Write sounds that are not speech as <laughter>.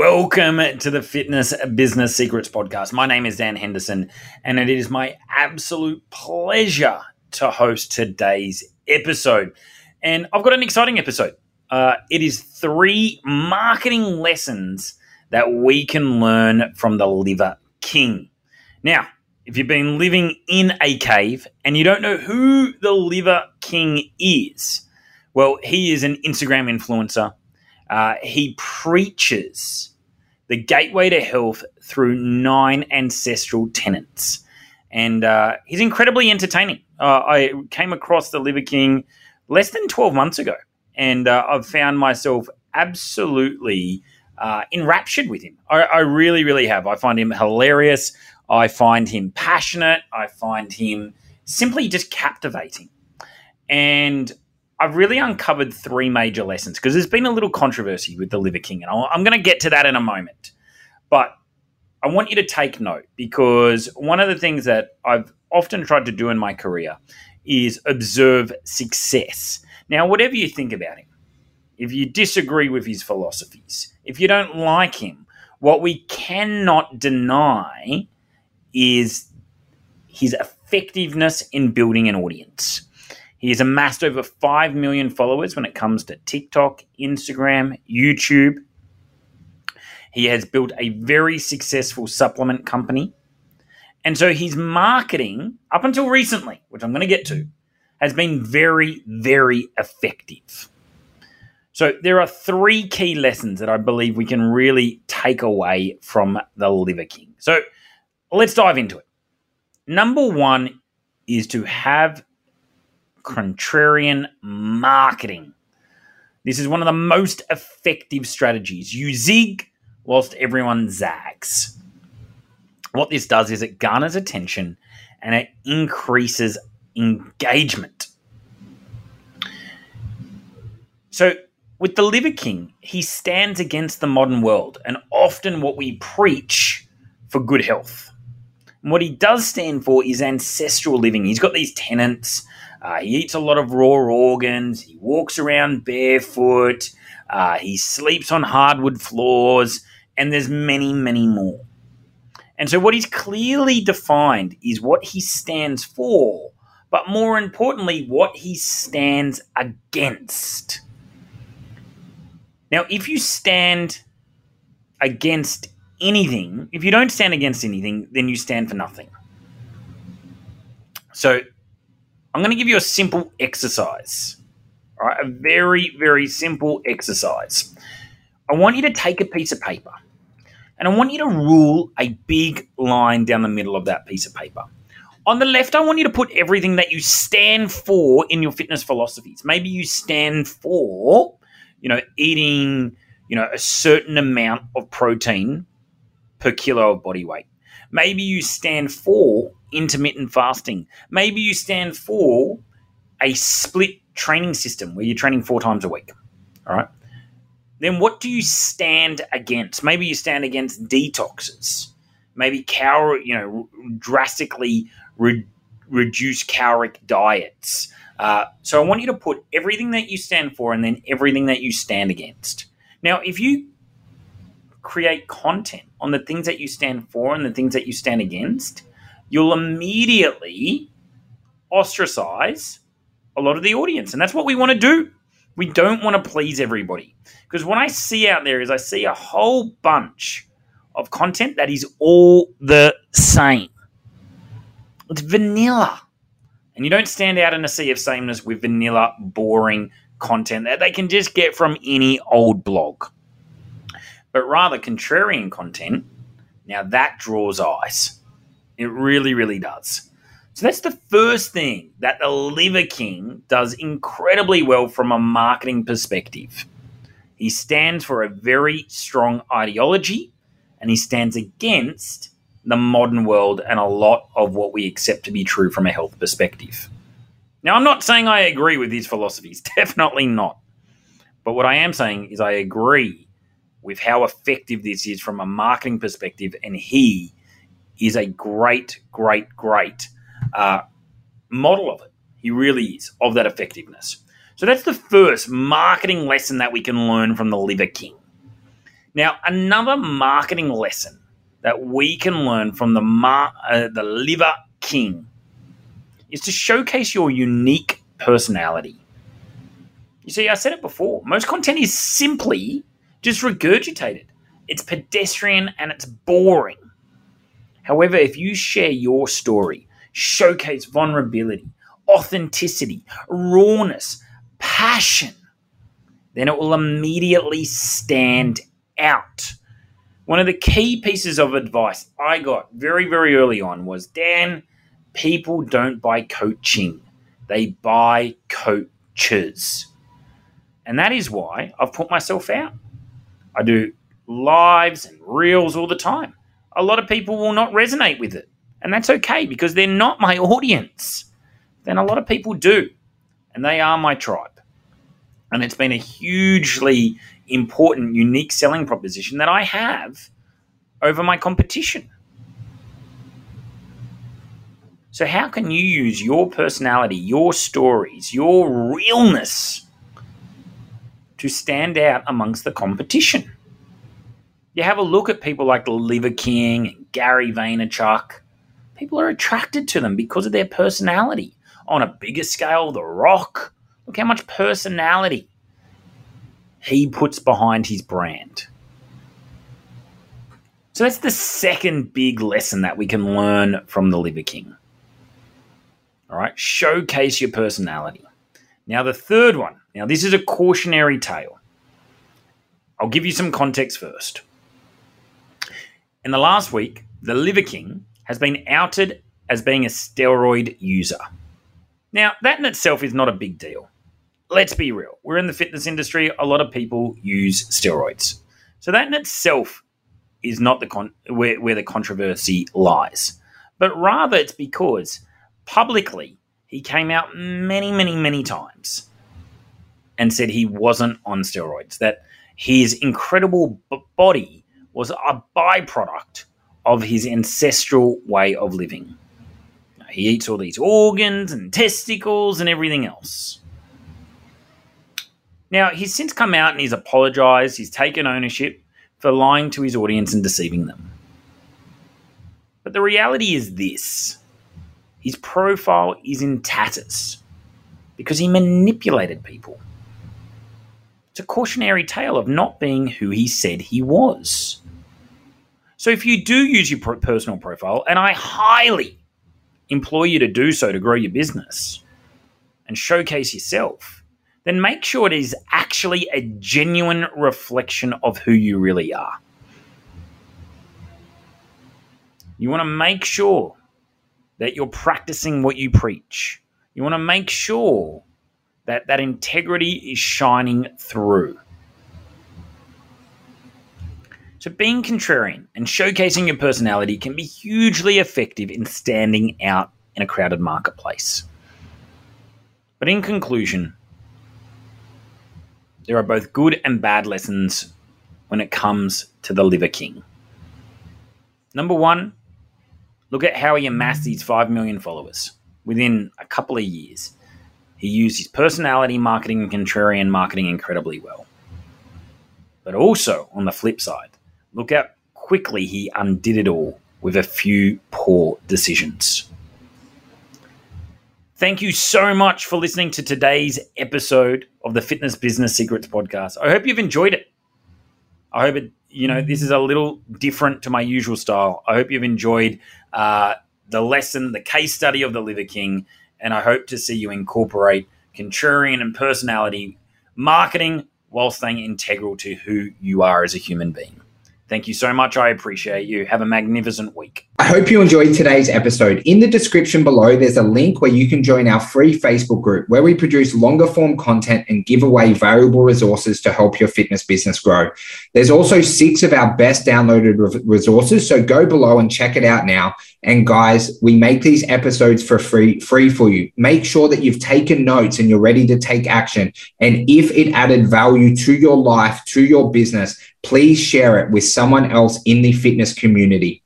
Welcome to the Fitness Business Secrets Podcast. My name is Dan Henderson, and it is my absolute pleasure to host today's episode. And I've got an exciting episode. Uh, it is three marketing lessons that we can learn from the Liver King. Now, if you've been living in a cave and you don't know who the Liver King is, well, he is an Instagram influencer. Uh, he preaches the gateway to health through nine ancestral tenets. And uh, he's incredibly entertaining. Uh, I came across the Liver King less than 12 months ago, and uh, I've found myself absolutely uh, enraptured with him. I, I really, really have. I find him hilarious. I find him passionate. I find him simply just captivating. And I've really uncovered three major lessons because there's been a little controversy with the Liver King, and I'm going to get to that in a moment. But I want you to take note because one of the things that I've often tried to do in my career is observe success. Now, whatever you think about him, if you disagree with his philosophies, if you don't like him, what we cannot deny is his effectiveness in building an audience. He has amassed over 5 million followers when it comes to TikTok, Instagram, YouTube. He has built a very successful supplement company. And so his marketing, up until recently, which I'm going to get to, has been very, very effective. So there are three key lessons that I believe we can really take away from the Liver King. So let's dive into it. Number one is to have contrarian marketing. This is one of the most effective strategies. You zig whilst everyone zags. What this does is it garners attention and it increases engagement. So, with the Liver King, he stands against the modern world and often what we preach for good health. And what he does stand for is ancestral living. He's got these tenets uh, he eats a lot of raw organs. He walks around barefoot. Uh, he sleeps on hardwood floors, and there's many, many more. And so, what he's clearly defined is what he stands for, but more importantly, what he stands against. Now, if you stand against anything, if you don't stand against anything, then you stand for nothing. So, I'm going to give you a simple exercise. All right, a very, very simple exercise. I want you to take a piece of paper and I want you to rule a big line down the middle of that piece of paper. On the left, I want you to put everything that you stand for in your fitness philosophies. Maybe you stand for, you know, eating, you know, a certain amount of protein per kilo of body weight. Maybe you stand for intermittent fasting. Maybe you stand for a split training system where you're training four times a week. All right. Then what do you stand against? Maybe you stand against detoxes. Maybe cal, you know, drastically re- reduce caloric diets. Uh, so I want you to put everything that you stand for and then everything that you stand against. Now, if you create content on the things that you stand for and the things that you stand against, you'll immediately ostracize a lot of the audience. And that's what we want to do. We don't want to please everybody. Because what I see out there is I see a whole bunch of content that is all the same. It's vanilla. And you don't stand out in a sea of sameness with vanilla, boring content that they can just get from any old blog. But rather, contrarian content, now that draws eyes. It really, really does. So that's the first thing that the Liver King does incredibly well from a marketing perspective. He stands for a very strong ideology and he stands against the modern world and a lot of what we accept to be true from a health perspective. Now, I'm not saying I agree with his philosophies, <laughs> definitely not. But what I am saying is I agree with how effective this is from a marketing perspective, and he is a great, great, great uh, model of it. He really is of that effectiveness. So that's the first marketing lesson that we can learn from the Liver King. Now, another marketing lesson that we can learn from the Mar- uh, the Liver King is to showcase your unique personality. You see, I said it before. Most content is simply just regurgitated. It's pedestrian and it's boring. However, if you share your story, showcase vulnerability, authenticity, rawness, passion, then it will immediately stand out. One of the key pieces of advice I got very, very early on was Dan, people don't buy coaching, they buy coaches. And that is why I've put myself out. I do lives and reels all the time. A lot of people will not resonate with it. And that's okay because they're not my audience. Then a lot of people do. And they are my tribe. And it's been a hugely important, unique selling proposition that I have over my competition. So, how can you use your personality, your stories, your realness to stand out amongst the competition? You have a look at people like the Liver King Gary Vaynerchuk. People are attracted to them because of their personality. On a bigger scale, The Rock. Look how much personality he puts behind his brand. So that's the second big lesson that we can learn from the Liver King. All right, showcase your personality. Now, the third one. Now, this is a cautionary tale. I'll give you some context first. In the last week, the Liver King has been outed as being a steroid user. Now, that in itself is not a big deal let's be real. We're in the fitness industry. A lot of people use steroids. So that in itself is not the con- where, where the controversy lies. But rather it's because publicly he came out many, many, many times and said he wasn't on steroids, that his incredible b- body was a byproduct of his ancestral way of living. He eats all these organs and testicles and everything else. Now, he's since come out and he's apologized, he's taken ownership for lying to his audience and deceiving them. But the reality is this his profile is in tatters because he manipulated people. It's a cautionary tale of not being who he said he was. So, if you do use your personal profile, and I highly implore you to do so to grow your business and showcase yourself, then make sure it is actually a genuine reflection of who you really are. You want to make sure that you're practicing what you preach. You want to make sure that that integrity is shining through. So, being contrarian and showcasing your personality can be hugely effective in standing out in a crowded marketplace. But in conclusion, there are both good and bad lessons when it comes to the Liver King. Number one, look at how he amassed these 5 million followers within a couple of years. He used his personality marketing and contrarian marketing incredibly well. But also, on the flip side, look how quickly he undid it all with a few poor decisions. Thank you so much for listening to today's episode of the Fitness Business Secrets podcast. I hope you've enjoyed it. I hope it, you know, this is a little different to my usual style. I hope you've enjoyed uh, the lesson, the case study of the Liver King, and I hope to see you incorporate contrarian and personality marketing while staying integral to who you are as a human being. Thank you so much. I appreciate you. Have a magnificent week. I hope you enjoyed today's episode. In the description below, there's a link where you can join our free Facebook group where we produce longer form content and give away valuable resources to help your fitness business grow. There's also six of our best downloaded resources. So go below and check it out now. And guys, we make these episodes for free, free for you. Make sure that you've taken notes and you're ready to take action. And if it added value to your life, to your business, please share it with someone else in the fitness community.